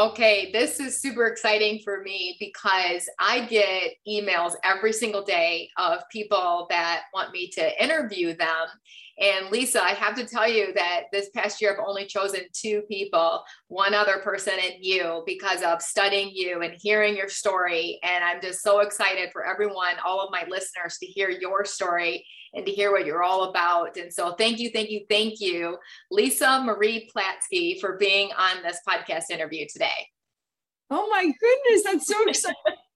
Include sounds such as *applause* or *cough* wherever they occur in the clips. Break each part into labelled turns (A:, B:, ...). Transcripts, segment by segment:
A: Okay, this is super exciting for me because I get emails every single day of people that want me to interview them. And Lisa, I have to tell you that this past year I've only chosen two people, one other person and you, because of studying you and hearing your story. And I'm just so excited for everyone, all of my listeners, to hear your story and to hear what you're all about. And so thank you, thank you, thank you, Lisa Marie Platske, for being on this podcast interview today.
B: Oh my goodness, that's so exciting. *laughs*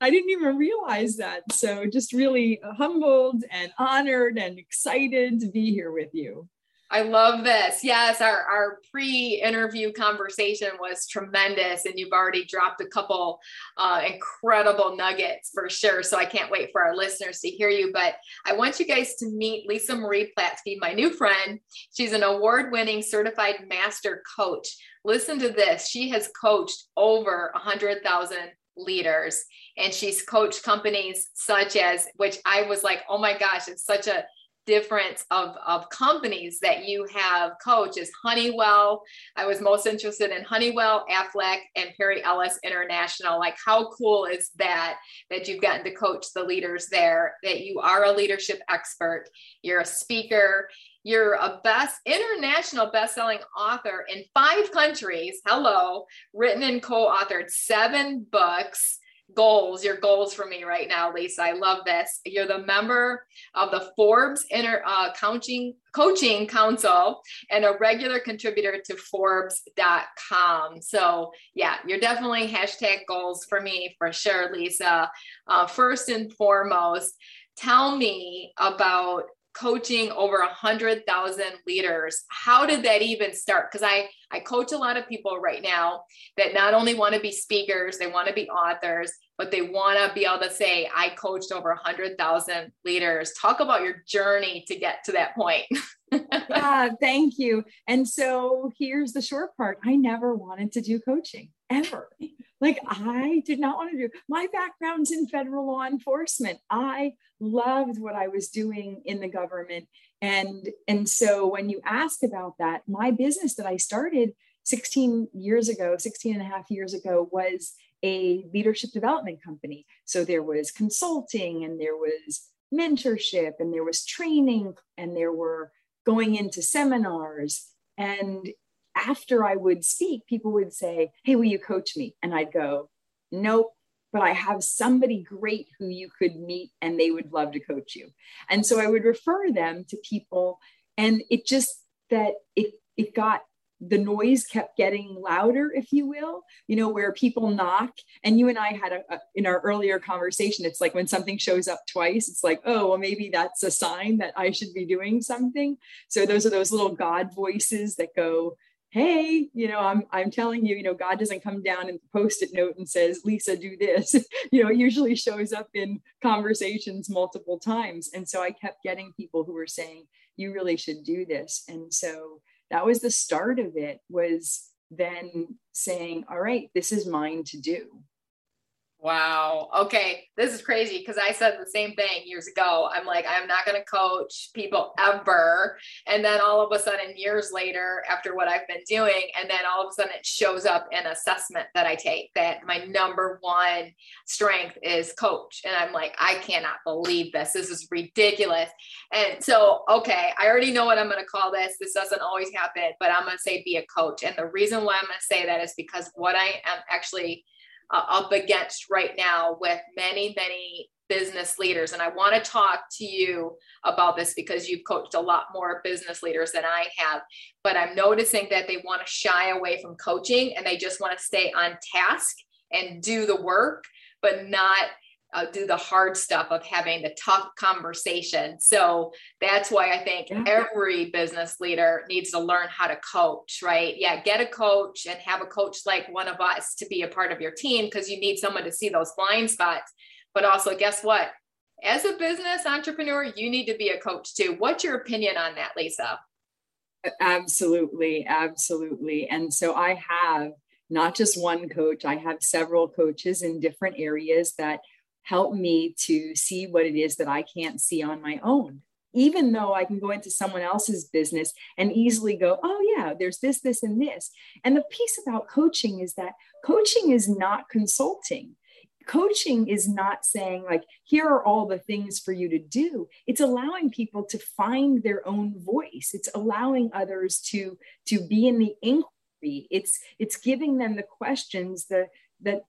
B: I didn't even realize that. So just really humbled and honored and excited to be here with you.
A: I love this. Yes, our, our pre interview conversation was tremendous, and you've already dropped a couple uh, incredible nuggets for sure. So I can't wait for our listeners to hear you. But I want you guys to meet Lisa Marie Platske, my new friend. She's an award winning certified master coach. Listen to this she has coached over 100,000 leaders and she's coached companies such as which i was like oh my gosh it's such a difference of, of companies that you have coached is Honeywell. I was most interested in Honeywell, Aflac, and Perry Ellis International. Like, how cool is that that you've gotten to coach the leaders there, that you are a leadership expert, you're a speaker, you're a best international best-selling author in five countries. Hello, written and co-authored seven books goals, your goals for me right now, Lisa. I love this. You're the member of the Forbes Inter uh, Coaching Coaching Council and a regular contributor to Forbes.com. So yeah, you're definitely hashtag goals for me for sure, Lisa. Uh, first and foremost, tell me about coaching over a hundred thousand leaders. How did that even start? Because I I coach a lot of people right now that not only want to be speakers, they want to be authors, but they want to be able to say, I coached over a hundred thousand leaders. Talk about your journey to get to that point. *laughs*
B: yeah, thank you. And so here's the short part. I never wanted to do coaching ever. Like I did not want to do my background's in federal law enforcement. I loved what I was doing in the government. And, and so when you asked about that, my business that I started 16 years ago, 16 and a half years ago was a leadership development company. So there was consulting and there was mentorship and there was training and there were going into seminars. And after I would speak, people would say, Hey, will you coach me? And I'd go, Nope, but I have somebody great who you could meet and they would love to coach you. And so I would refer them to people. And it just that it, it got the noise kept getting louder, if you will, you know, where people knock. And you and I had a, a, in our earlier conversation, it's like when something shows up twice, it's like, oh, well, maybe that's a sign that I should be doing something. So those are those little God voices that go, hey you know i'm i'm telling you you know god doesn't come down and post-it note and says lisa do this. *laughs* You know it usually shows up in conversations multiple times. And so i kept getting people who were saying you really should do this. And so that was the start of it was then saying all right this is mine to do
A: Wow. Okay. This is crazy because I said the same thing years ago. I'm like, I'm not going to coach people ever. And then all of a sudden, years later, after what I've been doing, and then all of a sudden it shows up in assessment that I take that my number one strength is coach. And I'm like, I cannot believe this. This is ridiculous. And so, okay, I already know what I'm going to call this. This doesn't always happen, but I'm going to say be a coach. And the reason why I'm going to say that is because what I am actually uh, up against right now with many, many business leaders. And I want to talk to you about this because you've coached a lot more business leaders than I have. But I'm noticing that they want to shy away from coaching and they just want to stay on task and do the work, but not uh, do the hard stuff of having the tough conversation. So that's why I think yeah. every business leader needs to learn how to coach, right? Yeah, get a coach and have a coach like one of us to be a part of your team because you need someone to see those blind spots. But also, guess what? as a business entrepreneur, you need to be a coach too. What's your opinion on that, Lisa?
B: Absolutely, absolutely. And so I have not just one coach, I have several coaches in different areas that help me to see what it is that I can't see on my own. Even though I can go into someone else's business and easily go, oh, yeah, there's this, this, and this. And the piece about coaching is that coaching is not consulting coaching is not saying like here are all the things for you to do it's allowing people to find their own voice it's allowing others to to be in the inquiry it's it's giving them the questions that that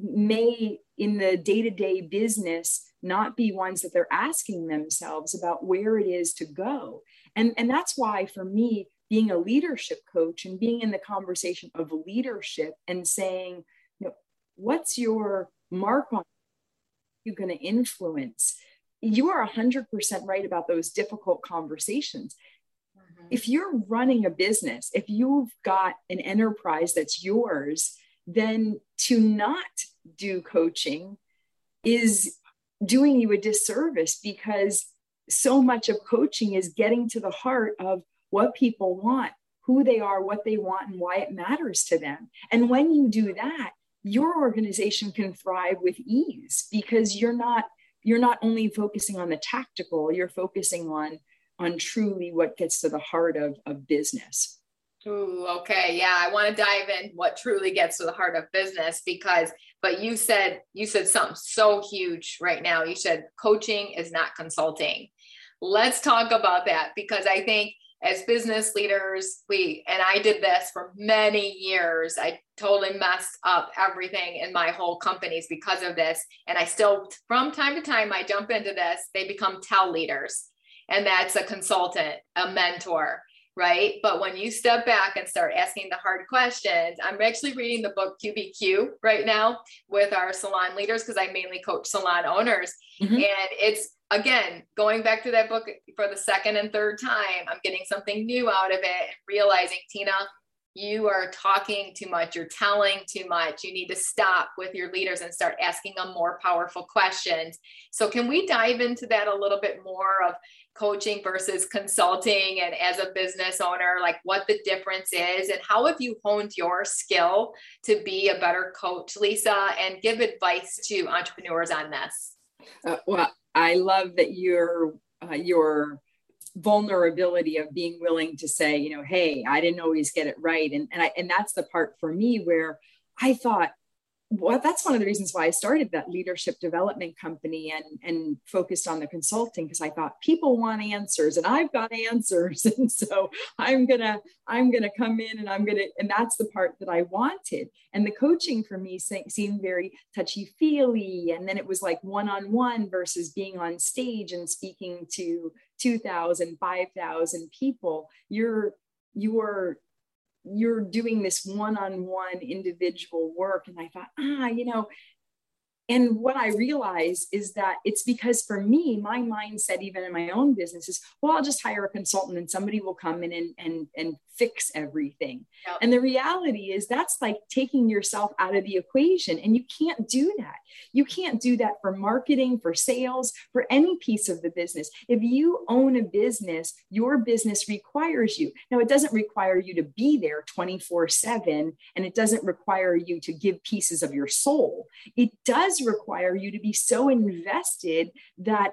B: may in the day-to-day business not be ones that they're asking themselves about where it is to go. And and that's why for me being a leadership coach and being in the conversation of leadership and saying you know what's your mark on you're going to influence? You are 100% right about those difficult conversations. Mm-hmm. if you're running a business if you've got an enterprise that's yours then to not do coaching is doing you a disservice because so much of coaching is getting to the heart of what people want who they are what they want and why it matters to them. And when you do that your organization can thrive with ease because you're not you're not only focusing on the tactical you're focusing on on truly what gets to the heart of, of business
A: Ooh, okay. Yeah, I want to dive in what truly gets to the heart of business because but you said you said something so huge right now. You said coaching is not consulting. Let's talk about that because I think as business leaders, we, and I did this for many years. I totally messed up everything in my whole companies because of this. And I still, from time to time, I jump into this, they become tell leaders. And that's a consultant, a mentor, right? But when you step back and start asking the hard questions, I'm actually reading the book QBQ right now with our salon leaders because I mainly coach salon owners. Mm-hmm. And it's again, going back to that book for the second and third time, I'm getting something new out of it and realizing, Tina, you are talking too much, you're telling too much. You need to stop with your leaders and start asking them more powerful questions. So, can we dive into that a little bit more of coaching versus consulting and as a business owner, like what the difference is and how have you honed your skill to be a better coach, Lisa, and give advice to entrepreneurs on this?
B: Uh, well, I love that your uh, your vulnerability of being willing to say, you know, hey, I didn't always get it right, and and I and that's the part for me where I thought, well, that's one of the reasons why I started that leadership development company and, and focused on the consulting because I thought people want answers and I've got answers. *laughs* And so I'm gonna, I'm gonna come in and I'm gonna, and that's the part that I wanted. And the coaching for me seemed very touchy-feely. And then it was like one-on-one versus being on stage and speaking to 2,000, 5,000 people. You're you're you're doing this one-on-one individual work. And i thought ah you know and what I realize is that it's because for me, my mindset, even in my own business, is well, I'll just hire a consultant and somebody will come in and, and, and fix everything. Yep. And the reality is that's like taking yourself out of the equation. And you can't do that. You can't do that for marketing, for sales, for any piece of the business. If you own a business, your business requires you. Now, it doesn't require you to be there 24 7, and it doesn't require you to give pieces of your soul. It does require you to be so invested that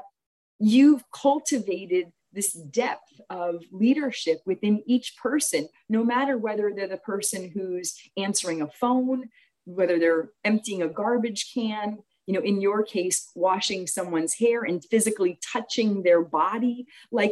B: you've cultivated this depth of leadership within each person, no matter whether they're the person who's answering a phone, whether they're emptying a garbage can, you know, in your case, washing someone's hair and physically touching their body. Like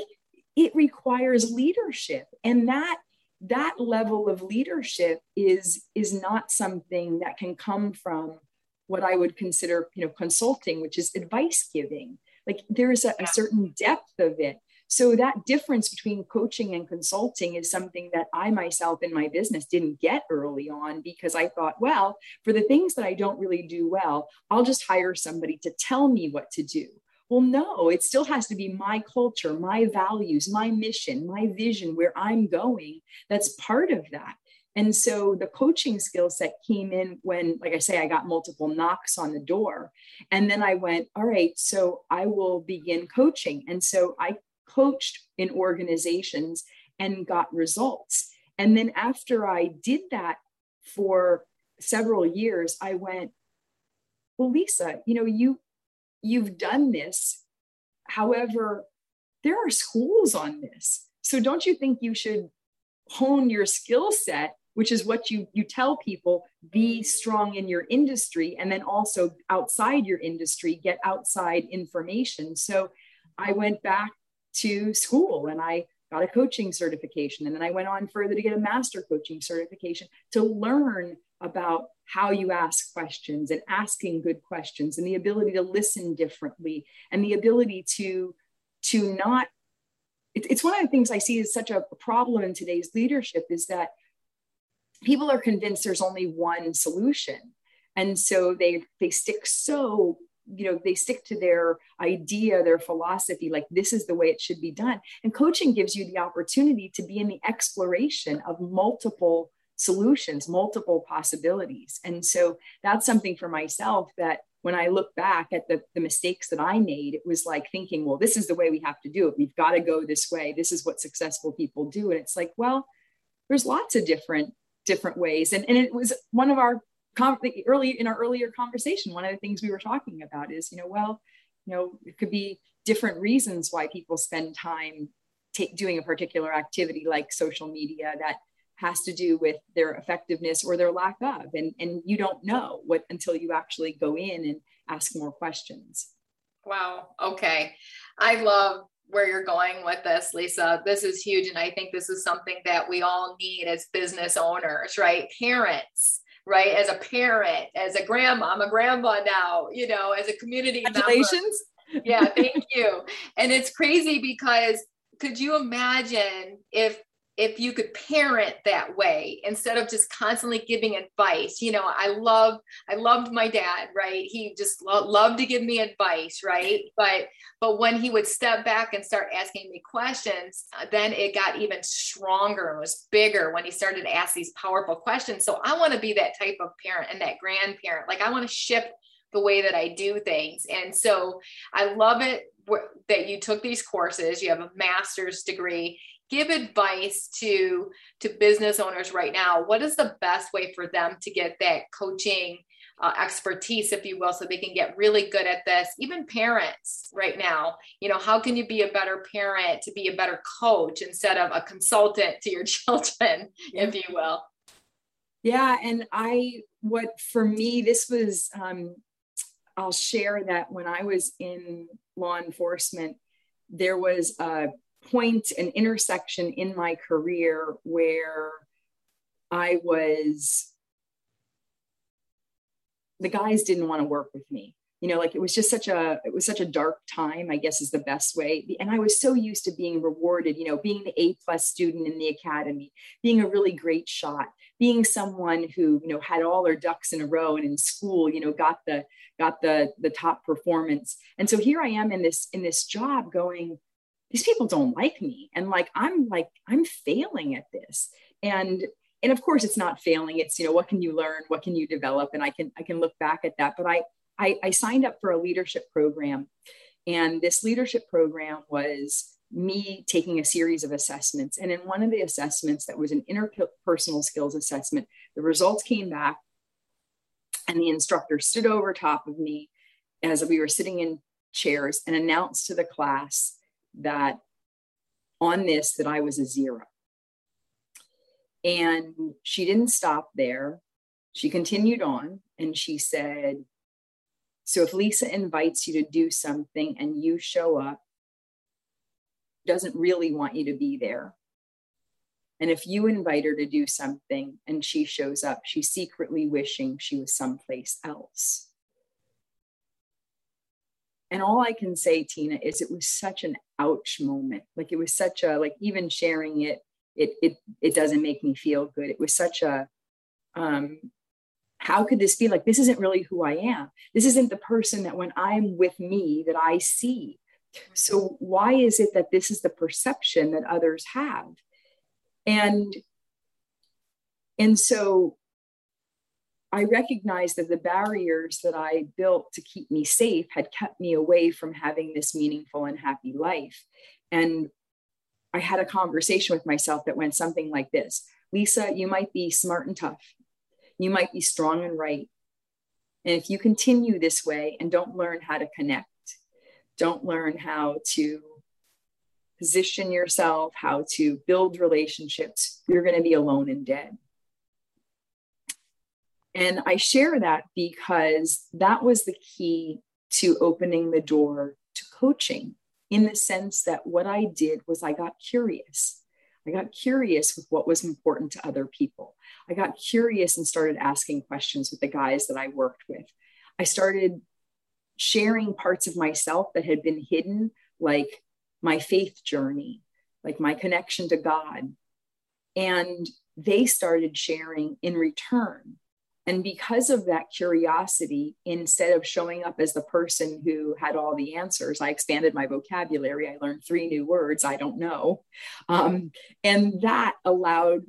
B: it requires leadership. And that that level of leadership is is not something that can come from what I would consider, you know, consulting, which is advice giving. Like there's a, a certain depth of it. So that difference between coaching and consulting is something that I myself in my business didn't get early on because I thought, well, for the things that I don't really do well, I'll just hire somebody to tell me what to do. Well, no, it still has to be my culture, my values, my mission, my vision, where I'm going. That's part of that. And so the coaching skill set came in when, like I say, I got multiple knocks on the door. And then I went, all right, so I will begin coaching. And so I coached in organizations and got results. And then after I did that for several years, I went, well, Lisa, you know, you you've done this. However, there are schools on this. So don't you think you should hone your skill set which is what you you tell people be strong in your industry and then also outside your industry get outside information. So i went back to school and i got a coaching certification and then i went on further to get a master coaching certification to learn about how you ask questions and asking good questions and the ability to listen differently and the ability to to not it's one of the things i see as such a problem in today's leadership is that people are convinced there's only one solution. And so they they stick so you know they stick to their idea their philosophy like this is the way it should be done. And coaching gives you the opportunity to be in the exploration of multiple solutions multiple possibilities. And so that's something for myself that when i look back at the, the mistakes that i made it was like thinking well this is the way we have to do it. We've got to go this way. This is what successful people do. And it's like well there's lots of different different ways. And, and it was one of our early in our earlier conversation, one of the things we were talking about is, you know, well, you know, it could be different reasons why people spend time doing a particular activity like social media that has to do with their effectiveness or their lack of. And, and you don't know what until you actually go in and ask more questions.
A: Wow. Okay. I love where you're going with this, Lisa. This is huge. And I think this is something that we all need as business owners, right? Parents, right? As a parent, as a grandma, I'm a grandma now, you know, as a community
B: Congratulations.
A: Member. Yeah, thank you. And it's crazy because could you imagine if if you could parent that way instead of just constantly giving advice. You know i love i loved my dad right? He just lo- loved to give me advice right? But but when he would step back and start asking me questions uh, then it got even stronger and was bigger when he started to ask these powerful questions. So i want to be that type of parent and that grandparent. Like i want to shift the way that i do things. And so i love it that you took these courses. You have a master's degree give advice to to business owners right now. What is the best way for them to get that coaching uh, expertise if you will so they can get really good at this? Even parents right now you know how can you be a better parent to be a better coach instead of a consultant to your *laughs* children if you will?
B: Yeah and i what for me this was um, i'll share that when i was in law enforcement there was a point, an intersection in my career where I was, the guys didn't want to work with me. You know, like it was just such a, it was such a dark time, I guess is the best way. And I was so used to being rewarded, you know, being the A plus student in the academy, being a really great shot, being someone who, you know, had all their ducks in a row and in school, you know, got the, got the, the top performance. And so here I am in this, in this job going, these people don't like me. And like i'm like i'm failing at this. And and of course it's not failing. It's you know what can you learn? What can you develop? And i can i can look back at that. But i i, I signed up for a leadership program. And this leadership program was me taking a series of assessments. And in one of the assessments that was an interpersonal skills assessment the results came back and the instructor stood over top of me as we were sitting in chairs and announced to the class that on this that I was a zero. And she didn't stop there. She continued on and she said, So if Lisa invites you to do something and you show up, doesn't really want you to be there. And if you invite her to do something and she shows up, she's secretly wishing she was someplace else. And all I can say, Tina, is it was such an ouch moment. Like it was such a like even sharing it, it it it doesn't make me feel good. It was such a um how could this be like this isn't really who I am. This isn't the person that when I'm with me that I see. So why is it that this is the perception that others have? And And so I recognized that the barriers that I built to keep me safe had kept me away from having this meaningful and happy life. And I had a conversation with myself that went something like this Lisa, you might be smart and tough. You might be strong and right. And if you continue this way and don't learn how to connect, don't learn how to position yourself, how to build relationships, you're going to be alone and dead. And I share that because that was the key to opening the door to coaching in the sense that what I did was I got curious. I got curious with what was important to other people. I got curious and started asking questions with the guys that I worked with. I started sharing parts of myself that had been hidden, like my faith journey, like my connection to God. And they started sharing in return and because of that curiosity, instead of showing up as the person who had all the answers, I expanded my vocabulary. I learned three new words I don't know. Um, and that allowed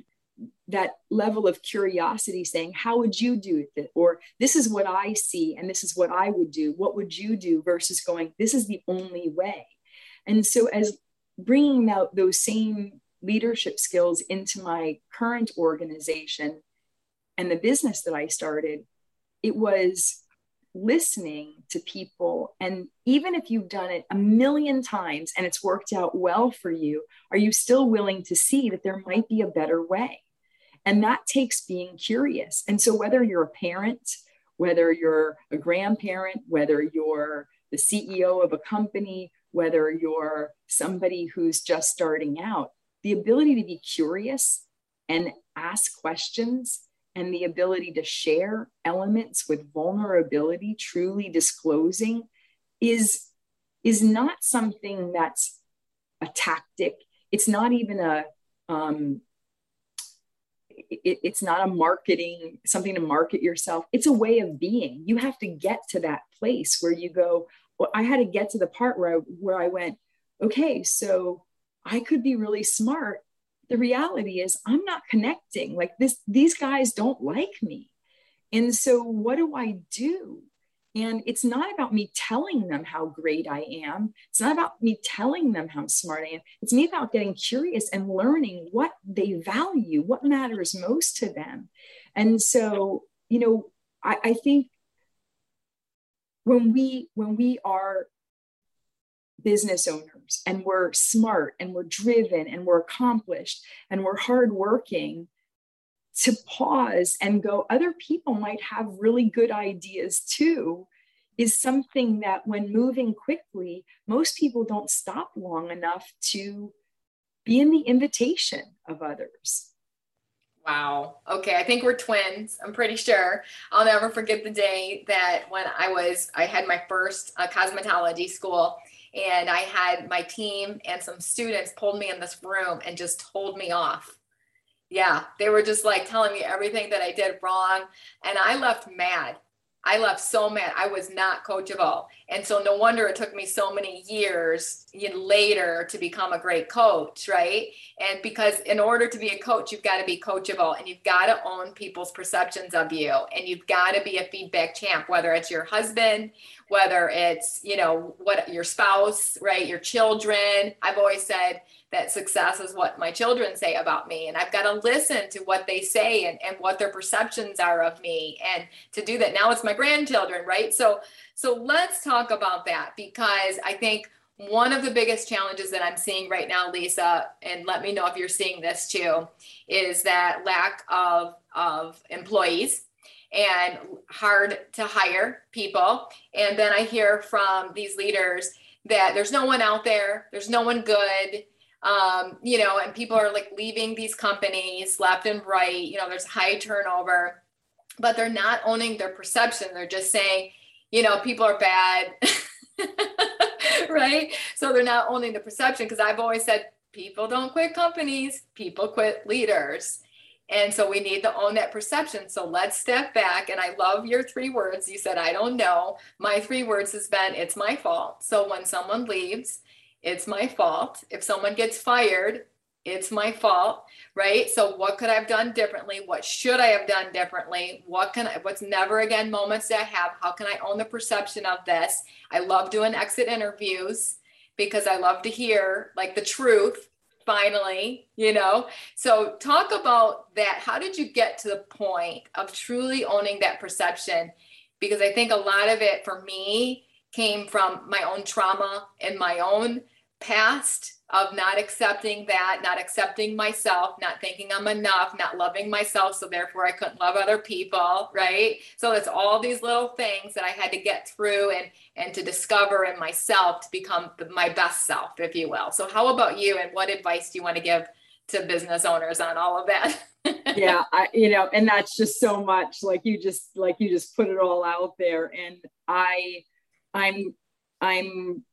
B: that level of curiosity saying, How would you do it? Or this is what I see, and this is what I would do. What would you do? Versus going, This is the only way. And so, as bringing out those same leadership skills into my current organization, and the business that I started, it was listening to people. And even if you've done it a million times and it's worked out well for you, are you still willing to see that there might be a better way? And that takes being curious. And so, whether you're a parent, whether you're a grandparent, whether you're the CEO of a company, whether you're somebody who's just starting out, the ability to be curious and ask questions and the ability to share elements with vulnerability, truly disclosing, is, is not something that's a tactic. It's not even a, um, it, it's not a marketing, something to market yourself. It's a way of being. You have to get to that place where you go, well, I had to get to the part where I, where I went, okay, so I could be really smart the reality is I'm not connecting. Like this, these guys don't like me. And so what do I do? And it's not about me telling them how great I am. It's not about me telling them how smart I am. It's me about getting curious and learning what they value, what matters most to them. And so, you know, I, I think when we when we are business owners and we're smart and we're driven and we're accomplished and we're hardworking to pause and go, other people might have really good ideas too, is something that when moving quickly, most people don't stop long enough to be in the invitation of others.
A: Wow. Okay. I think we're twins. I'm pretty sure. I'll never forget the day that when I was, I had my first uh, cosmetology school and I had my team and some students pulled me in this room and just told me off. Yeah, they were just like telling me everything that I did wrong. And I left mad. I left so mad. I was not coachable. And so no wonder it took me so many years later to become a great coach, right? And because in order to be a coach, you've got to be coachable and you've got to own people's perceptions of you and you've got to be a feedback champ, whether it's your husband, whether it's, you know, what your spouse, right? Your children. I've always said, that success is what my children say about me and i've got to listen to what they say and, and what their perceptions are of me and to do that now it's my grandchildren right so so let's talk about that because i think one of the biggest challenges that i'm seeing right now lisa and let me know if you're seeing this too is that lack of of employees and hard to hire people and then i hear from these leaders that there's no one out there there's no one good um, you know, and people are like leaving these companies left and right. You know, there's high turnover, but they're not owning their perception. They're just saying, you know, people are bad. *laughs* right? So they're not owning the perception because I've always said people don't quit companies, people quit leaders. And so we need to own that perception. So let's step back. And I love your three words. You said, I don't know. My three words has been, it's my fault. So when someone leaves, it's my fault. If someone gets fired, it's my fault, right? So what could I have done differently? What should I have done differently? What can I, what's never again moments that I have? How can I own the perception of this? I love doing exit interviews because I love to hear like the truth finally, you know? So talk about that. How did you get to the point of truly owning that perception? Because I think a lot of it for me came from my own trauma and my own past of not accepting that, not accepting myself, not thinking I'm enough, not loving myself. So therefore I couldn't love other people. Right. So it's all these little things that I had to get through and, and to discover in myself to become my best self, if you will. So how about you? And what advice do you want to give to business owners on all of that? *laughs*
B: yeah. I, you know, and that's just so much like you just, like you just put it all out there. And I, I'm, I'm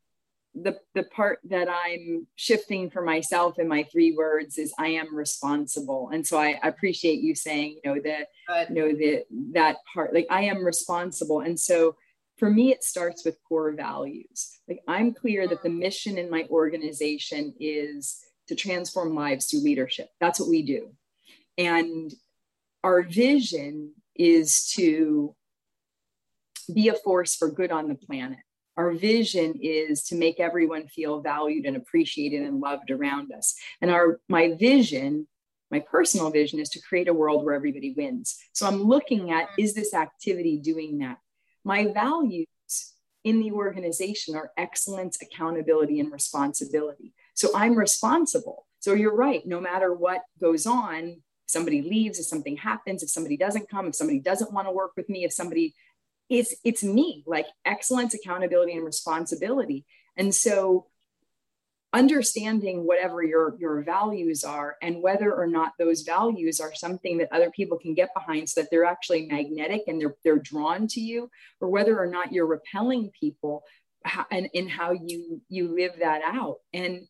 B: the the part that I'm shifting for myself in my three words is I am responsible. And so I appreciate you saying, you know, that you know the that part, like I am responsible. And so for me, it starts with core values. Like I'm clear that the mission in my organization is to transform lives through leadership. That's what we do. And our vision is to be a force for good on the planet our vision is to make everyone feel valued and appreciated and loved around us. And our my vision my personal vision is to create a world where everybody wins. So i'm looking at mm-hmm. is this activity doing that? My values in the organization are excellence accountability and responsibility. So i'm responsible. So you're right. No matter what goes on somebody leaves if something happens if somebody doesn't come if somebody doesn't want to work with me if somebody it's it's me like excellence accountability and responsibility. And so understanding whatever your your values are and whether or not those values are something that other people can get behind so that they're actually magnetic and they're they're drawn to you or whether or not you're repelling people and in how you you live that out. And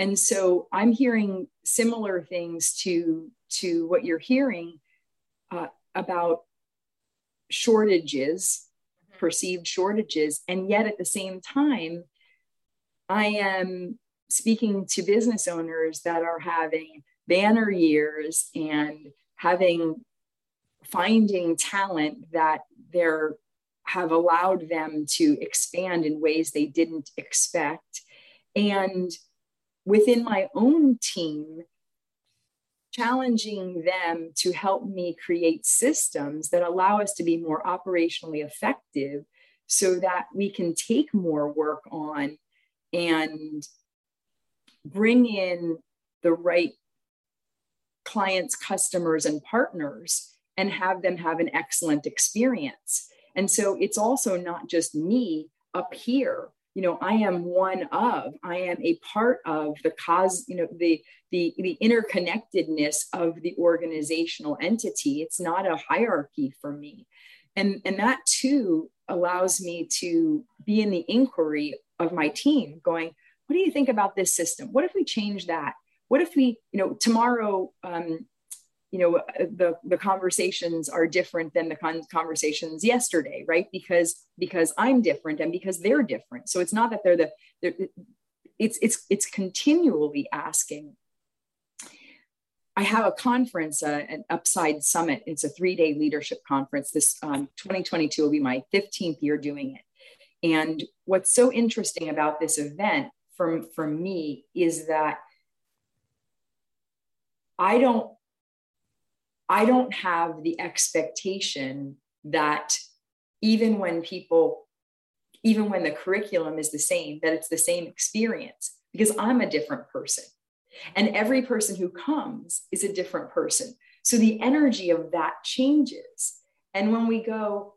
B: and so i'm hearing similar things to to what you're hearing uh, about shortages, mm-hmm. perceived shortages. And yet at the same time, I am speaking to business owners that are having banner years and having finding talent that they're have allowed them to expand in ways they didn't expect and within my own team challenging them to help me create systems that allow us to be more operationally effective so that we can take more work on and bring in the right clients, customers, and partners and have them have an excellent experience. And so it's also not just me up here you know i am one of i am a part of the cause you know the the the interconnectedness of the organizational entity. It's not a hierarchy for me. And and that too allows me to be in the inquiry of my team going what do you think about this system? What if we change that? What if we you know tomorrow um, you know uh, the the conversations are different than the con- conversations yesterday right? Because because i'm different and because they're different. So it's not that they're the they're, it's it's it's continually asking. I have a conference uh, an upside summit. It's a three-day leadership conference. This um, 2022 will be my 15th year doing it. And what's so interesting about this event from for me is that i don't I don't have the expectation that even when people, even when the curriculum is the same, that it's the same experience because I'm a different person. And every person who comes is a different person. So the energy of that changes. And when we go,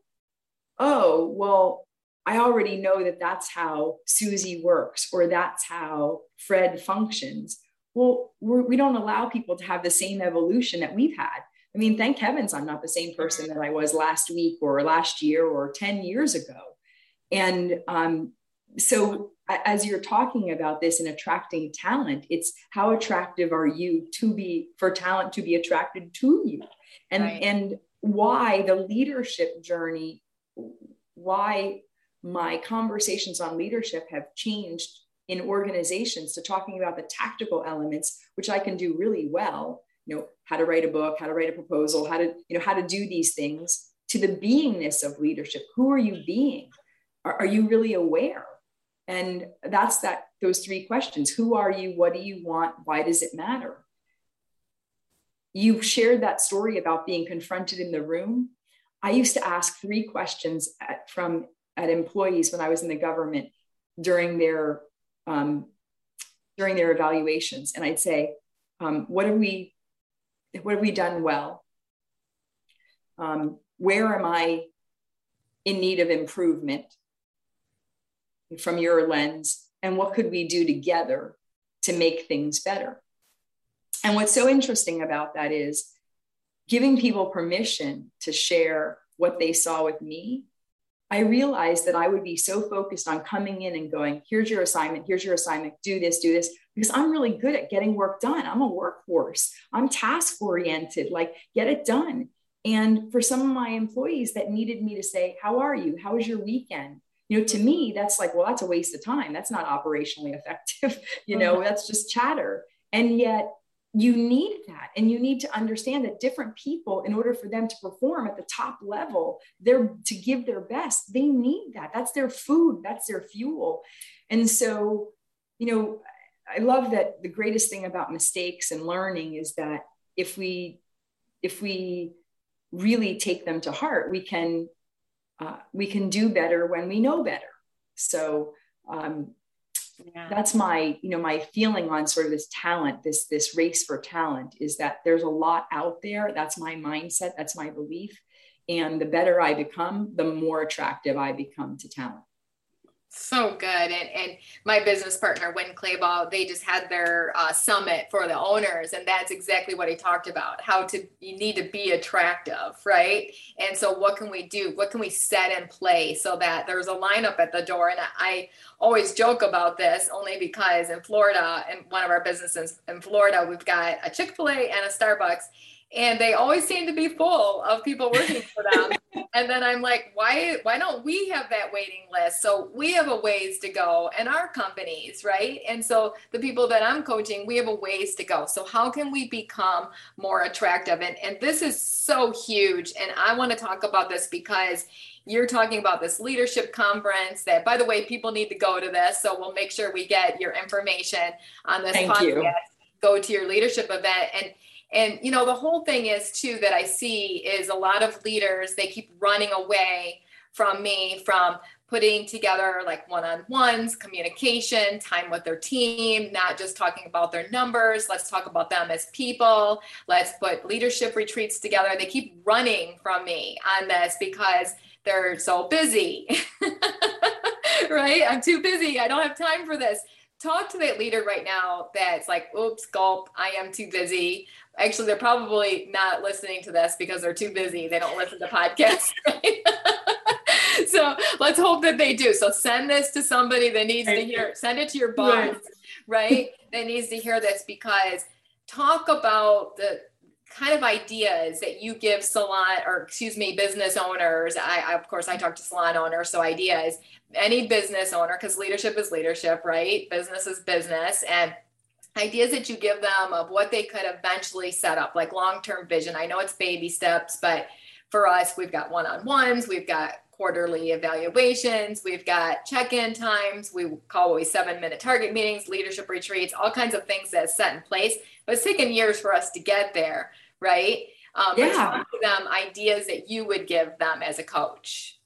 B: oh, well, I already know that that's how Susie works or that's how Fred functions. Well, we're, we do not allow people to have the same evolution that we've had. I mean, thank heavens I'm not the same person that I was last week or last year or 10 years ago. And um, so, as you're talking about this and attracting talent, it's how attractive are you to be for talent to be attracted to you, and right. and why the leadership journey, why my conversations on leadership have changed in organizations to talking about the tactical elements, which I can do really well, you know, how to write a book, how to write a proposal, how to, you know, how to do these things to the beingness of leadership. Who are you being? Are, are you really aware? And that's that, those three questions. Who are you? What do you want? Why does it matter? You shared that story about being confronted in the room. I used to ask three questions at, from at employees when I was in the government during their um, during their evaluations, and I'd say, um, "What have we what have we done well? Um, where am I in need of improvement from your lens? And what could we do together to make things better?" And what's so interesting about that is giving people permission to share what they saw with me I realized that I would be so focused on coming in and going, here's your assignment, here's your assignment, do this, do this, because I'm really good at getting work done. I'm a workhorse, I'm task oriented, like get it done. And for some of my employees that needed me to say, How are you? How was your weekend? You know, to me, that's like, well, that's a waste of time. That's not operationally *laughs* effective. you know, mm-hmm. that's just chatter. And yet you need that and you need to understand that different people in order for them to perform at the top level they're to give their best they need that. That's their food that's their fuel. And so you know i love that the greatest thing about mistakes and learning is that if we if we really take them to heart we can uh, we can do better when we know better. So um, yeah. that's my you know my feeling on sort of this talent this this race for talent is that there's a lot out there. That's my mindset. That's my belief. And the better i become the more attractive i become to talent
A: so good. And, and my business partner, Win Clayball, they just had their uh, summit for the owners. And that's exactly what he talked about how to, you need to be attractive, right? And so, what can we do? What can we set in place so that there's a lineup at the door? And I always joke about this only because in Florida, in one of our businesses in Florida, we've got a Chick fil A and a Starbucks and they always seem to be full of people working for them and then i'm like why why don't we have that waiting list? So we have a ways to go in our companies right? And so the people that i'm coaching we have a ways to go. So how can we become more attractive? And and this is so huge. And i want to talk about this because you're talking about this leadership conference that by the way people need to go to this. So we'll make sure we get your information on this
B: Thank podcast. You.
A: go to your leadership event. And and you know the whole thing is too that i see is a lot of leaders they keep running away from me from putting together like one-on-ones communication time with their team not just talking about their numbers. Let's talk about them as people. Let's put leadership retreats together. They keep running from me on this because they're so busy. *laughs* Right? I'm too busy. I don't have time for this talk to that leader right now that's like, oops, gulp, I am too busy. Actually, they're probably not listening to this because they're too busy. They don't listen to podcasts. *laughs* Right? *laughs* so let's hope that they do. So send this to somebody that needs to hear. Send it to your boss, right? right? that needs to hear this because talk about the kind of ideas that you give salon or excuse me business owners I, I, of course i talk to salon owners so ideas any business owner because leadership is leadership right? Business is business and ideas that you give them of what they could eventually set up like long-term vision. I know it's baby steps but for us we've got one-on-ones we've got quarterly evaluations we've got check-in times we call always seven minute target meetings leadership retreats all kinds of things that's set in place but it's taken years for us to get there right? Um, yeah. them ideas that you would give them as a coach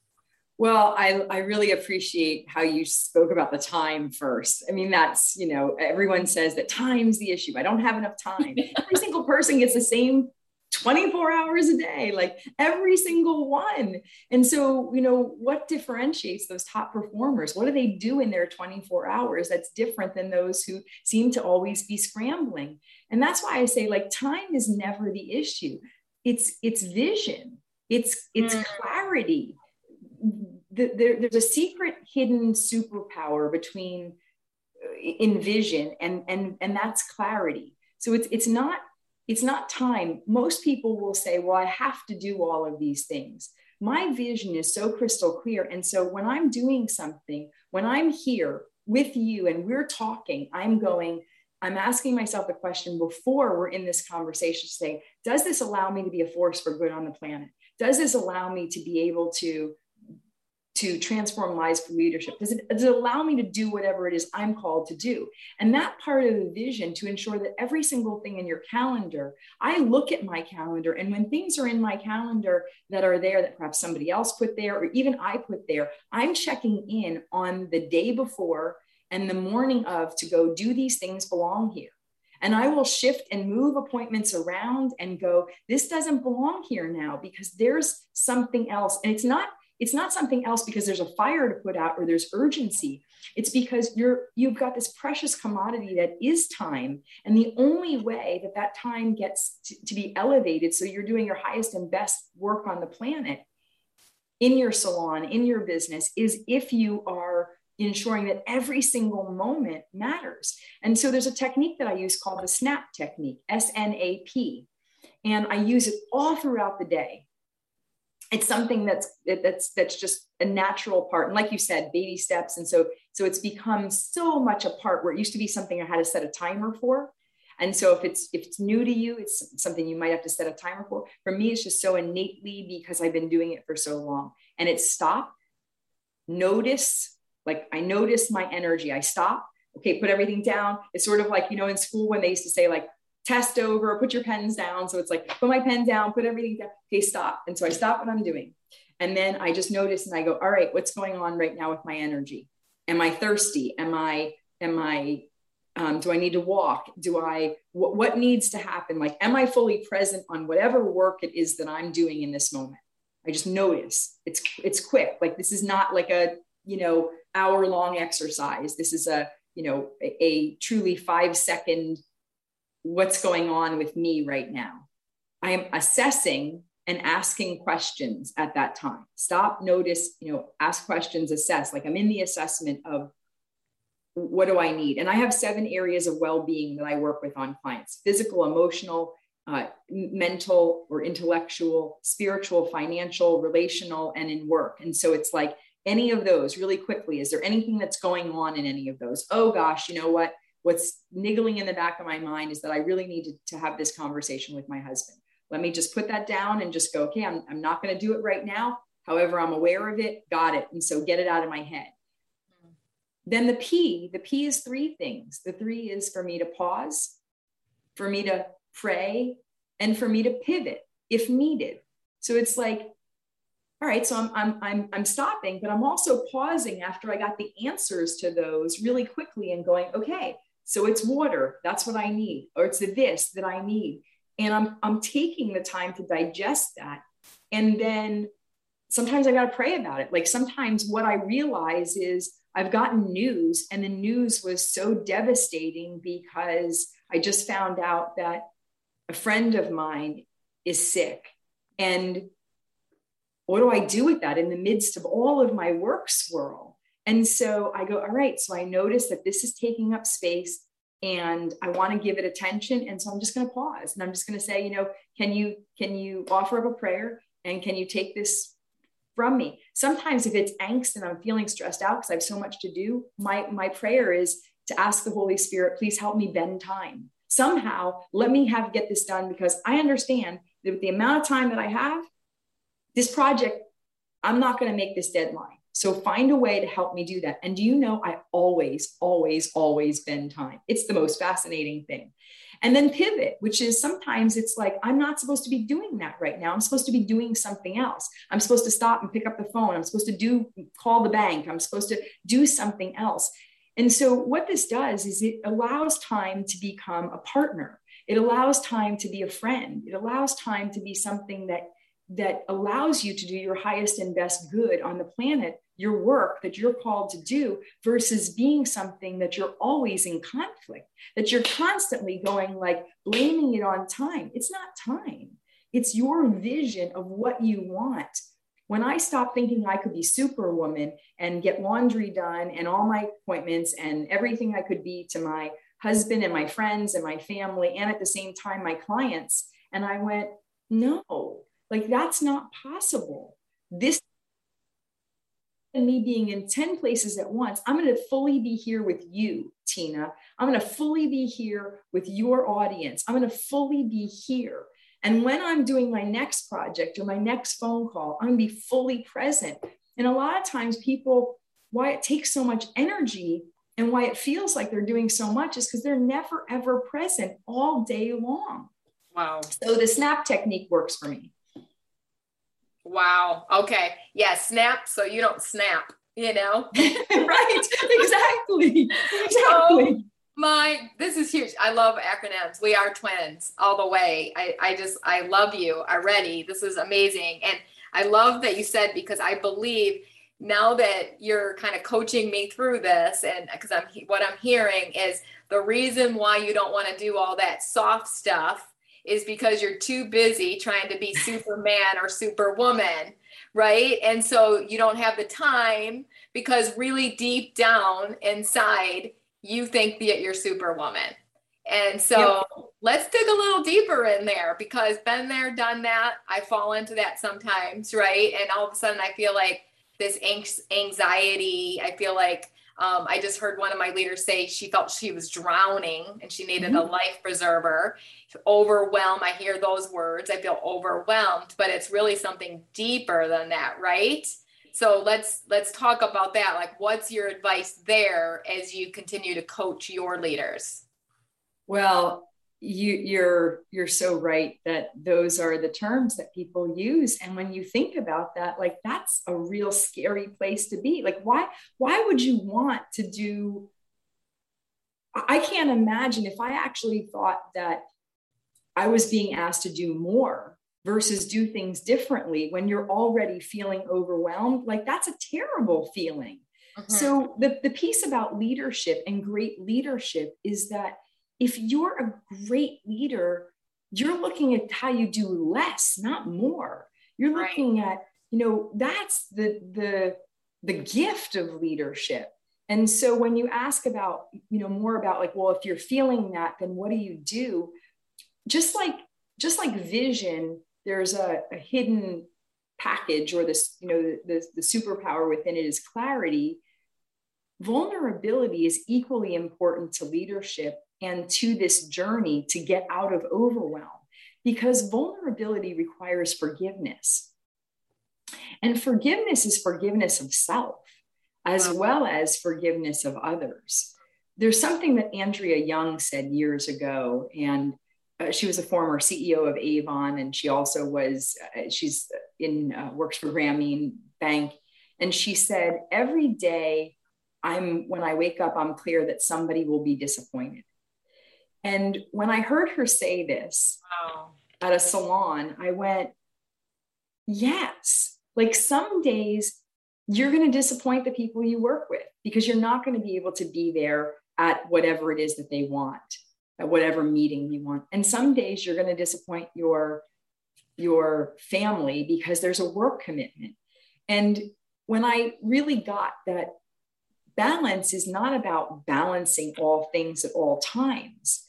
B: well, I, I really appreciate how you spoke about the time first. I mean, that's, you know, everyone says that time's the issue. I don't have enough time. *laughs* every single person gets the same 24 hours a day, like every single one. And so, you know, what differentiates those top performers? What do they do in their 24 hours that's different than those who seem to always be scrambling? And that's why I say, like, time is never the issue. It's it's vision, it's it's mm. clarity the, there, there's a secret hidden superpower between uh, in vision and and and that's clarity. So it's it's not it's not time. Most people will say well i have to do all of these things. My vision is so crystal clear. And so when i'm doing something when i'm here with you and we're talking, I'm going, I'm asking myself the question before we're in this conversation say, does this allow me to be a force for good on the planet? Does this allow me to be able to to transform lives for leadership? Does it, does it allow me to do whatever it is I'm called to do? And that part of the vision to ensure that every single thing in your calendar, I look at my calendar, and when things are in my calendar that are there that perhaps somebody else put there, or even I put there, I'm checking in on the day before and the morning of to go do these things belong here. And I will shift and move appointments around and go, this doesn't belong here now because there's something else. And it's not it's not something else because there's a fire to put out or there's urgency. It's because you're you've got this precious commodity that is time. And the only way that that time gets to, to be elevated so you're doing your highest and best work on the planet in your salon in your business is if you are ensuring that every single moment matters. And so there's a technique that i use called the snap technique s-n-a-p and i use it all throughout the day it's something that's that's that's just a natural part. And like you said baby steps. And so so it's become so much a part where it used to be something i had to set a timer for. And so if it's if it's new to you it's something you might have to set a timer for. For me it's just so innately because i've been doing it for so long. And it's stop notice like i notice my energy. I stop. Okay put everything down. It's sort of like you know in school when they used to say like test over, put your pens down. So it's like, put my pen down, put everything down. Okay, stop. And so I stop what I'm doing. And then I just notice and I go, all right, what's going on right now with my energy? Am I thirsty? Am I, am I, um, do I need to walk? Do I, wh- what needs to happen? Like, am I fully present on whatever work it is that I'm doing in this moment? I just notice it's, it's quick. Like, this is not like a, you know, hour long exercise. This is a, you know, a, a truly five second what's going on with me right now. I am assessing and asking questions at that time. Stop, notice, you know, ask questions, assess. Like I'm in the assessment of what do I need? And I have seven areas of well being that I work with on clients physical, emotional, uh, mental or intellectual, spiritual, financial, relational, and in work. And so it's like any of those really quickly. Is there anything that's going on in any of those? Oh gosh, you know what? What's niggling in the back of my mind is that I really needed to, have this conversation with my husband. Let me just put that down and just go, okay, I'm, I'm not going to do it right now. However, I'm aware of it, got it. And so get it out of my head. Then the P, the P is three things. The three is for me to pause, for me to pray, and for me to pivot if needed. So it's like, all right, so I'm, I'm, I'm, I'm stopping, but I'm also pausing after I got the answers to those really quickly and going, okay, so it's water. That's what I need. Or it's this that I need. And I'm, I'm taking the time to digest that. And then sometimes I got to pray about it. Like sometimes what I realize is I've gotten news, and the news was so devastating because I just found out that a friend of mine is sick. And what do I do with that in the midst of all of my work swirl? And so I go, all right, so I notice that this is taking up space and I want to give it attention. And so I'm just going to pause and I'm just going to say, you know, can you, can you offer up a prayer and can you take this from me? Sometimes if it's angst and I'm feeling stressed out because I have so much to do, my, my prayer is to ask the Holy Spirit, please help me bend time. Somehow let me have get this done because I understand that with the amount of time that I have, this project, I'm not going to make this deadline. So find a way to help me do that. And do you know, I always, always, always bend time. It's the most fascinating thing. And then pivot, which is sometimes it's like, I'm not supposed to be doing that right now. I'm supposed to be doing something else. I'm supposed to stop and pick up the phone. I'm supposed to do, call the bank. I'm supposed to do something else. And so what this does is it allows time to become a partner. It allows time to be a friend. It allows time to be something that that allows you to do your highest and best good on the planet your work that you're called to do versus being something that you're always in conflict, that you're constantly going like blaming it on time. It's not time, it's your vision of what you want. When I stopped thinking I could be superwoman and get laundry done and all my appointments and everything I could be to my husband and my friends and my family, and at the same time, my clients, and I went, no, like that's not possible. This me being in 10 places at once, I'm going to fully be here with you, Tina. I'm going to fully be here with your audience. I'm going to fully be here. And when I'm doing my next project or my next phone call, I'm going to be fully present. And a lot of times, people, why it takes so much energy and why it feels like they're doing so much is because they're never, ever present all day long.
A: Wow.
B: So the snap technique works for me.
A: Wow. Okay. Yeah. Snap. So you don't snap, you know? *laughs* *laughs*
B: right. Exactly. Exactly.
A: my, this is huge. I love acronyms. We are twins all the way. I, I just, I love you already. This is amazing. And I love that you said, because I believe now that you're kind of coaching me through this and because I'm, what I'm hearing is the reason why you don't want to do all that soft stuff is because you're too busy trying to be Superman or Superwoman, right? And so you don't have the time because really deep down inside, you think that you're Superwoman. And so yep. let's dig a little deeper in there because been there, done that. I fall into that sometimes, right? And all of a sudden I feel like this anxiety. I feel like um, I just heard one of my leaders say she felt she was drowning and she needed mm-hmm. a life preserver. Overwhelm, I hear those words. I feel overwhelmed, but it's really something deeper than that, right? So let's let's talk about that. Like, what's your advice there as you continue to coach your leaders?
B: Well, you you're you're so right that those are the terms that people use. And when you think about that like that's a real scary place to be. Like why why would you want to do i can't imagine if i actually thought that i was being asked to do more versus do things differently when you're already feeling overwhelmed. Like that's a terrible feeling. Mm-hmm. so the, the piece about leadership and great leadership is that if you're a great leader, you're looking at how you do less, not more. You're looking right. at, you know, that's the the the gift of leadership. And so when you ask about, you know, more about like, well, if you're feeling that, then what do you do? Just like just like vision, there's a, a hidden package or this, you know, the, the, the superpower within it is clarity. Vulnerability is equally important to leadership and to this journey to get out of overwhelm because vulnerability requires forgiveness. And forgiveness is forgiveness of self as well as forgiveness of others. There's something that Andrea Jung said years ago, and uh, she was a former CEO of Avon, and she also was uh, she's in uh, works for Grameen Bank, and she said every day I'm when I wake up, I'm clear that somebody will be disappointed. And when I heard her say this wow. at a salon, I went, yes. Like some days you're going to disappoint the people you work with because you're not going to be able to be there at whatever it is that they want, at whatever meeting you want. And some days you're going to disappoint your your family because there's a work commitment. And when I really got that balance is not about balancing all things at all times.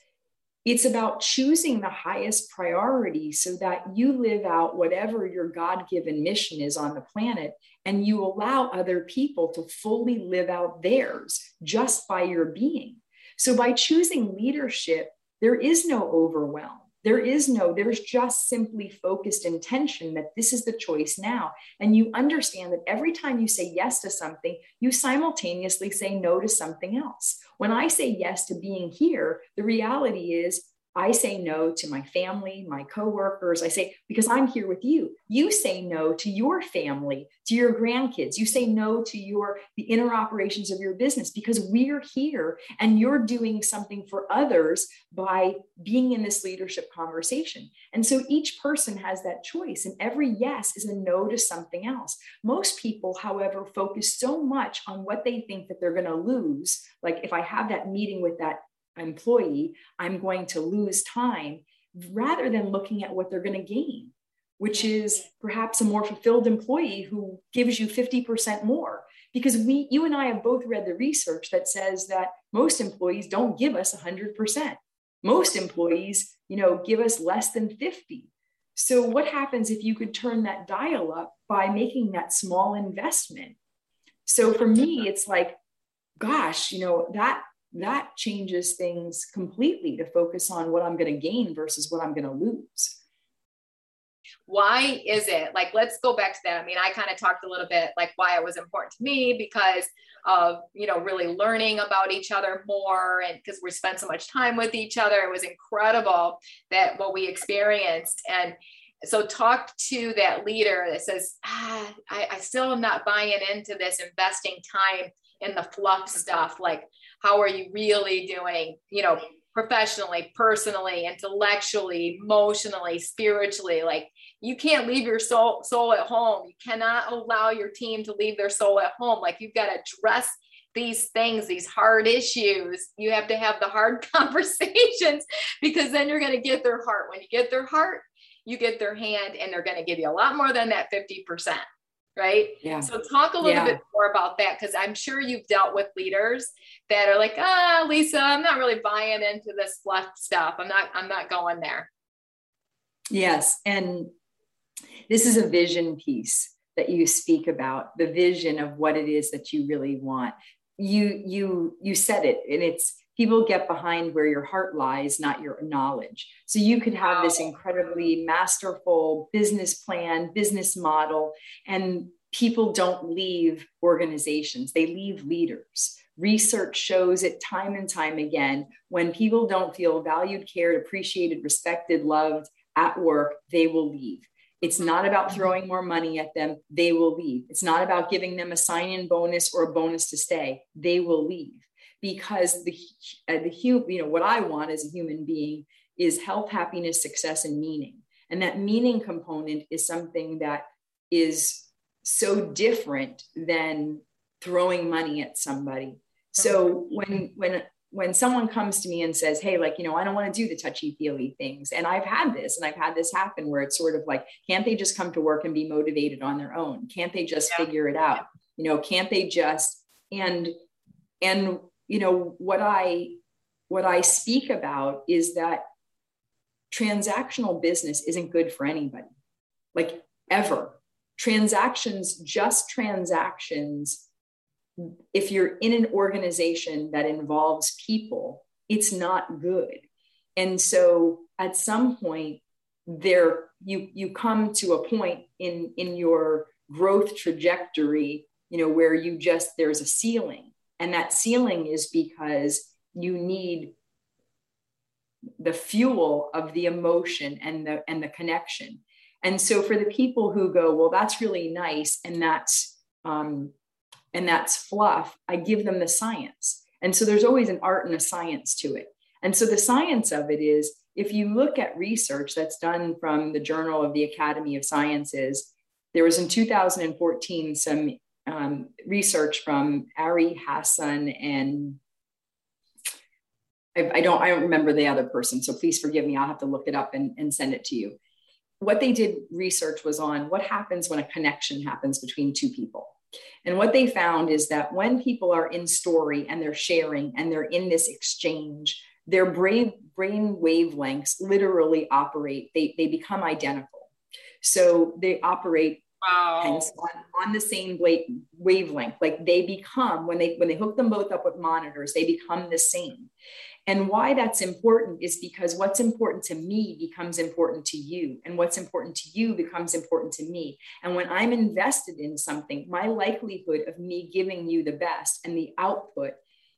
B: It's about choosing the highest priority so that you live out whatever your God given mission is on the planet and you allow other people to fully live out theirs just by your being. So, by choosing leadership, there is no overwhelm. There is no, there's just simply focused intention that this is the choice now. And you understand that every time you say yes to something, you simultaneously say no to something else. When I say yes to being here, the reality is I say no to my family, my coworkers. I say, because I'm here with you. You say no to your family, to your grandkids. You say no to your the inner operations of your business because we're here and you're doing something for others by being in this leadership conversation. And so each person has that choice, and every yes is a no to something else. Most people, however, focus so much on what they think that they're going to lose. Like if I have that meeting with that employee, I'm going to lose time rather than looking at what they're going to gain, which is perhaps a more fulfilled employee who gives you 50% more. Because we, you and I have both read the research that says that most employees don't give us 100%. Most employees, you know, give us less than 50. So what happens if you could turn that dial up by making that small investment So for me, it's like, gosh, you know, that that changes things completely to focus on what I'm going to gain versus what I'm going to lose.
A: Why is it like let's go back to that. I mean i kind of talked a little bit like why it was important to me because of you know really learning about each other more and because we spent so much time with each other. It was incredible that what we experienced. And so talk to that leader that says ah, I, I still am not buying into this investing time in the fluff stuff like how are you really doing you know professionally personally intellectually emotionally spiritually? Like you can't leave your soul soul at home. You cannot allow your team to leave their soul at home. Like you've got to address these things these hard issues. You have to have the hard *laughs* conversations because then you're going to get their heart. When you get their heart you get their hand and they're going to give you a lot more than that 50% right? Yeah. So talk a little yeah. bit more about that because i'm sure you've dealt with leaders that are like ah lisa i'm not really buying into this fluff stuff. I'm not i'm not going there.
B: Yes and this is a vision piece that you speak about the vision of what it is that you really want. You you you said it and it's people get behind where your heart lies not your knowledge. So you could have this incredibly masterful business plan business model and people don't leave organizations. They leave leaders. Research shows it time and time again. When people don't feel valued cared appreciated respected loved at work they will leave. It's not about mm-hmm. throwing more money at them. They will leave. It's not about giving them a sign in bonus or a bonus to stay. They will leave because the, uh, the you know, what I want as a human being is health, happiness, success, and meaning. And that meaning component is something that is so different than throwing money at somebody. So when when when someone comes to me and says, Hey, like, you know, I don't want to do the touchy feely things. And I've had this and I've had this happen where it's sort of like, can't they just come to work and be motivated on their own? Can't they just yeah. figure it out? You know, can't they just, and, and, you know, what I, what I speak about is that transactional business isn't good for anybody, like ever. Transactions, just transactions if you're in an organization that involves people, it's not good. And so at some point, there you you come to a point in in your growth trajectory, you know, where you just there's a ceiling. And that ceiling is because you need the fuel of the emotion and the and the connection. And so for the people who go, well, that's really nice, and that's um, and that's fluff, I give them the science. And so there's always an art and a science to it. And so the science of it is if you look at research that's done from the Journal of the Academy of Sciences, there was in 2014 some um, research from Ari Hasson and I, I, don't I don't remember the other person, so please forgive me. I'll have to look it up and, and send it to you. What they did research was on what happens when a connection happens between two people. And what they found is that when people are in story and they're sharing and they're in this exchange, their brain, brain wavelengths literally operate, they, they become identical. So they operate wow. on, on the same wavelength. Like they become, when they when they hook them both up with monitors, they become the same. And why that's important is because what's important to me becomes important to you, and what's important to you becomes important to me. And when I'm invested in something, my likelihood of me giving you the best and the output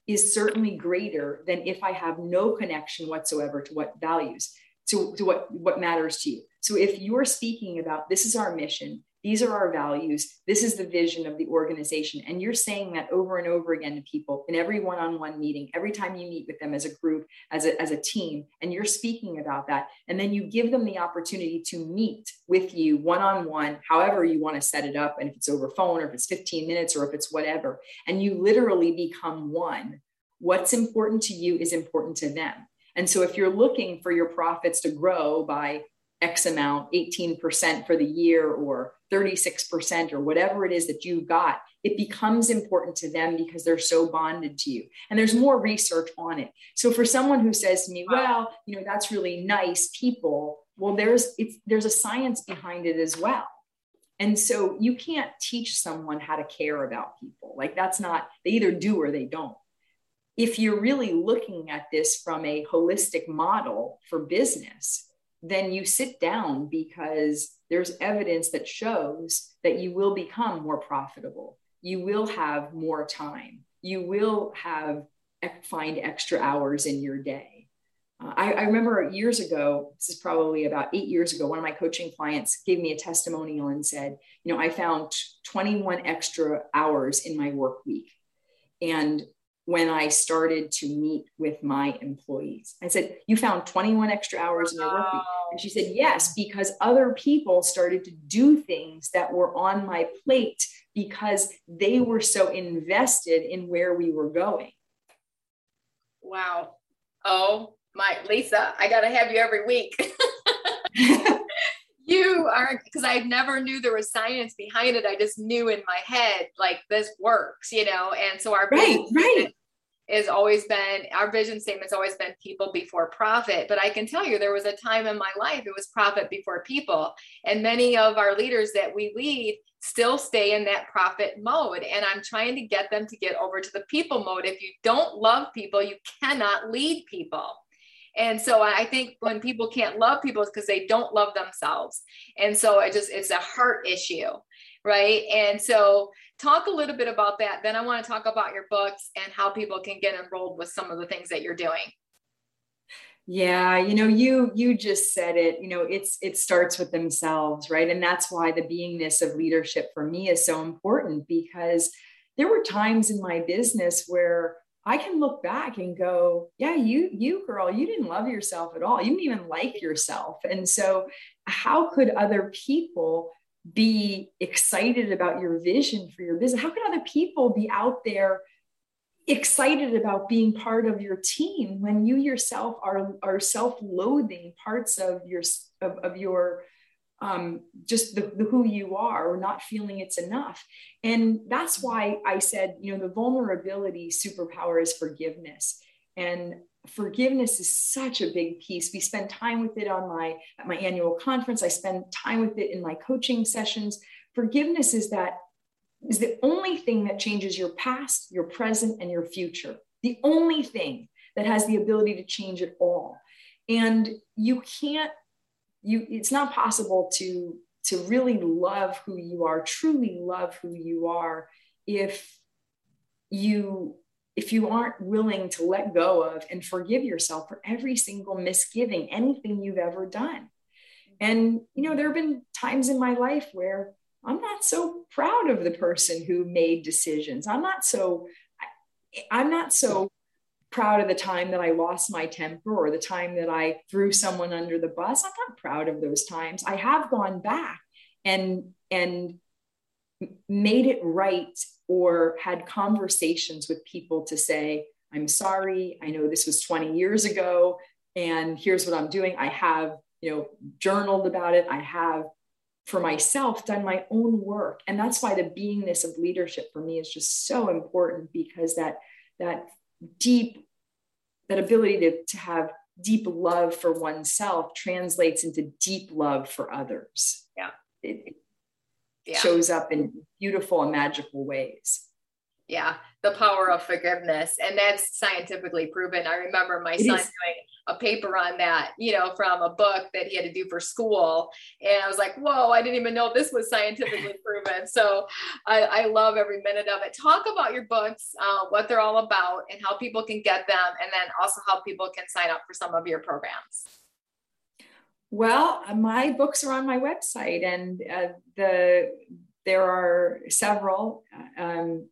B: is certainly greater than if I have no connection whatsoever to what values, to, to what, what matters to you. So if you're speaking about this is our mission, these are our values. This is the vision of the organization. And you're saying that over and over again to people in every one on one meeting, every time you meet with them as a group, as a, as a team, and you're speaking about that. And then you give them the opportunity to meet with you one on one, however you want to set it up. And if it's over phone or if it's 15 minutes or if it's whatever, and you literally become one, what's important to you is important to them. And so if you're looking for your profits to grow by X amount, 18% for the year or 36% or whatever it is that you've got, it becomes important to them because they're so bonded to you. And there's more research on it. So for someone who says to me, well, you know, that's really nice people, well, there's it's there's a science behind it as well. And so you can't teach someone how to care about people. Like that's not, they either do or they don't. If you're really looking at this from a holistic model for business, then you sit down because there's evidence that shows that you will become more profitable. You will have more time. You will have find extra hours in your day. Uh, I, I, remember years ago, this is probably about eight years ago, one of my coaching clients gave me a testimonial and said, You know, I found 21 extra hours in my work week. And when I started to meet with my employees, I said, You found 21 extra hours in your work week. And she said, Yes, because other people started to do things that were on my plate because they were so invested in where we were going.
A: Wow. Oh my Lisa, I gotta have you every week. *laughs* you are because I never knew there was science behind it. I just knew in my head like this works, you know. And so our
B: right, right
A: has always been our vision statement has always been people before profit. But I can tell you there was a time in my life it was profit before people, and many of our leaders that we lead still stay in that profit mode. And I'm trying to get them to get over to the people mode. If you don't love people, you cannot lead people. And so I think when people can't love people, it's because they don't love themselves. And so it just, it's a heart issue. Right. And so talk a little bit about that. Then I want to talk about your books and how people can get enrolled with some of the things that you're doing.
B: Yeah, you know, you you just said it. You know, it's it starts with themselves, right? And that's why the beingness of leadership for me is so important because there were times in my business where I can look back and go, yeah, you, you girl, you didn't love yourself at all. You didn't even like yourself. And so, how could other people be excited about your vision for your business? How could other people be out there excited about being part of your team when you yourself are, are self-loathing parts of your of, of your um, just the, the, who you are or not feeling it's enough. And that's why I said, you know, the vulnerability superpower is forgiveness. And forgiveness is such a big piece. We spend time with it on my at my annual conference. I spend time with it in my coaching sessions. Forgiveness is that is the only thing that changes your past, your present, and your future. The only thing that has the ability to change it all. And you can't you it's not possible to to really love who you are truly love who you are if you if you aren't willing to let go of and forgive yourself for every single misgiving anything you've ever done and you know there have been times in my life where i'm not so proud of the person who made decisions i'm not so i'm not so proud of the time that I lost my temper or the time that I threw someone under the bus. I'm not proud of those times. I have gone back and and made it right or had conversations with people to say, I'm sorry, I know this was 20 years ago and here's what I'm doing. I have, you know, journaled about it. I have for myself done my own work. And that's why the beingness of leadership for me is just so important because that that deep that ability to, to have deep love for oneself translates into deep love for others
A: yeah
B: it, yeah. shows up in beautiful and magical ways.
A: Yeah the power of forgiveness and that's scientifically proven. I remember my it son is. doing a paper on that you know from a book that he had to do for school and i was like whoa i didn't even know this was scientifically *laughs* proven. So I, I, love every minute of it. Talk about your books uh, what they're all about and how people can get them and then also how people can sign up for some of your programs
B: well my books are on my website and uh, the there are several um,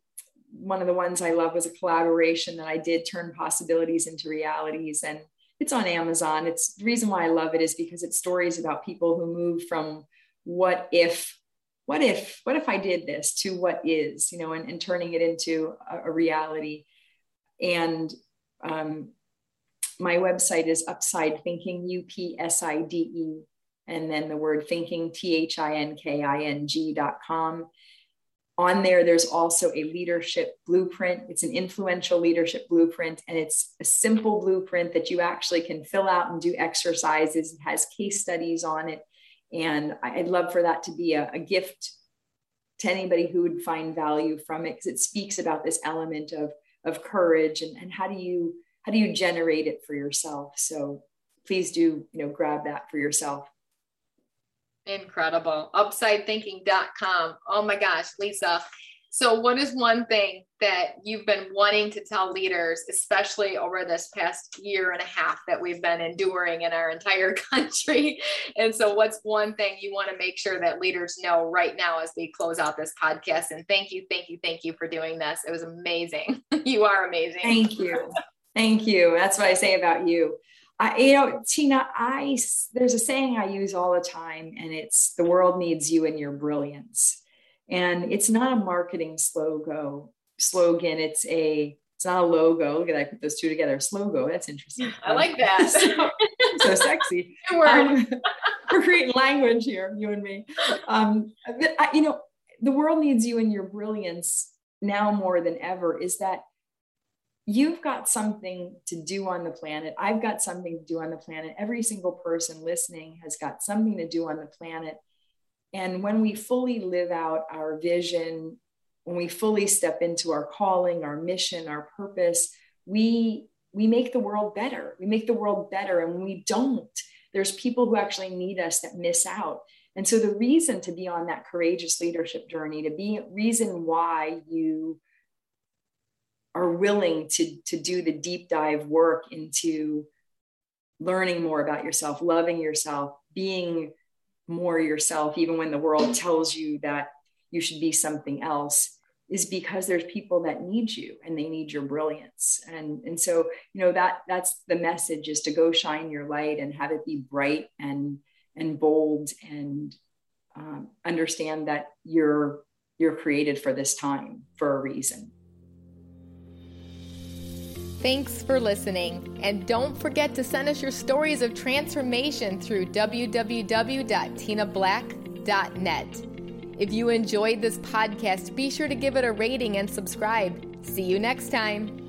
B: one of the ones I love was a collaboration that I did turn possibilities into realities. And it's on Amazon. It's the reason why I love it is because it's stories about people who move from what if, what if, what if I did this to what is, you know, and, and turning it into a, a reality. And um, my website is Upside Thinking, U P S I D E, and then the word thinking, T H I N K I N G dot com on there, there's also a leadership blueprint. It's an influential leadership blueprint, and it's a simple blueprint that you actually can fill out and do exercises. It has case studies on it. And I'd love for that to be a, a gift to anybody who would find value from it because it speaks about this element of of courage and, and how do you how do you generate it for yourself so please do you know grab that for yourself
A: incredible upsidethinking.com oh my gosh lisa so, what is one thing that you've been wanting to tell leaders, especially over this past year and a half that we've been enduring in our entire *laughs* country? And so, what's one thing you want to make sure that leaders know right now as we close out this podcast? And thank you, thank you, thank you for doing this. It was amazing. *laughs* you are amazing.
B: Thank you. Thank you. That's what I say about you. I, you know, Tina, I there's a saying I use all the time, and it's the world needs you and your brilliance. And it's not a marketing slogan. Slogan. It's a it's not a logo. Look at I put those two together. Slogo. That's interesting.
A: I like that. *laughs*
B: so, so sexy. *laughs* Um, *laughs* we're creating language here, you and me. Um, but I, you know, the world needs you and your brilliance now more than ever. Is that you've got something to do on the planet. I've got something to do on the planet. Every single person listening has got something to do on the planet. And when we fully live out our vision, when we fully step into our calling, our mission, our purpose, we we make the world better. We make the world better. And when we don't, there's people who actually need us that miss out. And so the reason to be on that courageous leadership journey, to be reason why you are willing to, to do the deep dive work into learning more about yourself, loving yourself, being more yourself, even when the world tells you that you should be something else, is because there's people that need you and they need your brilliance. And, and so, you know, that that's the message is to go shine your light and have it be bright and and bold and um, understand that you're you're created for this time for a reason.
A: Thanks for listening. And don't forget to send us your stories of transformation through www.tinablack.net. If you enjoyed this podcast, be sure to give it a rating and subscribe. See you next time.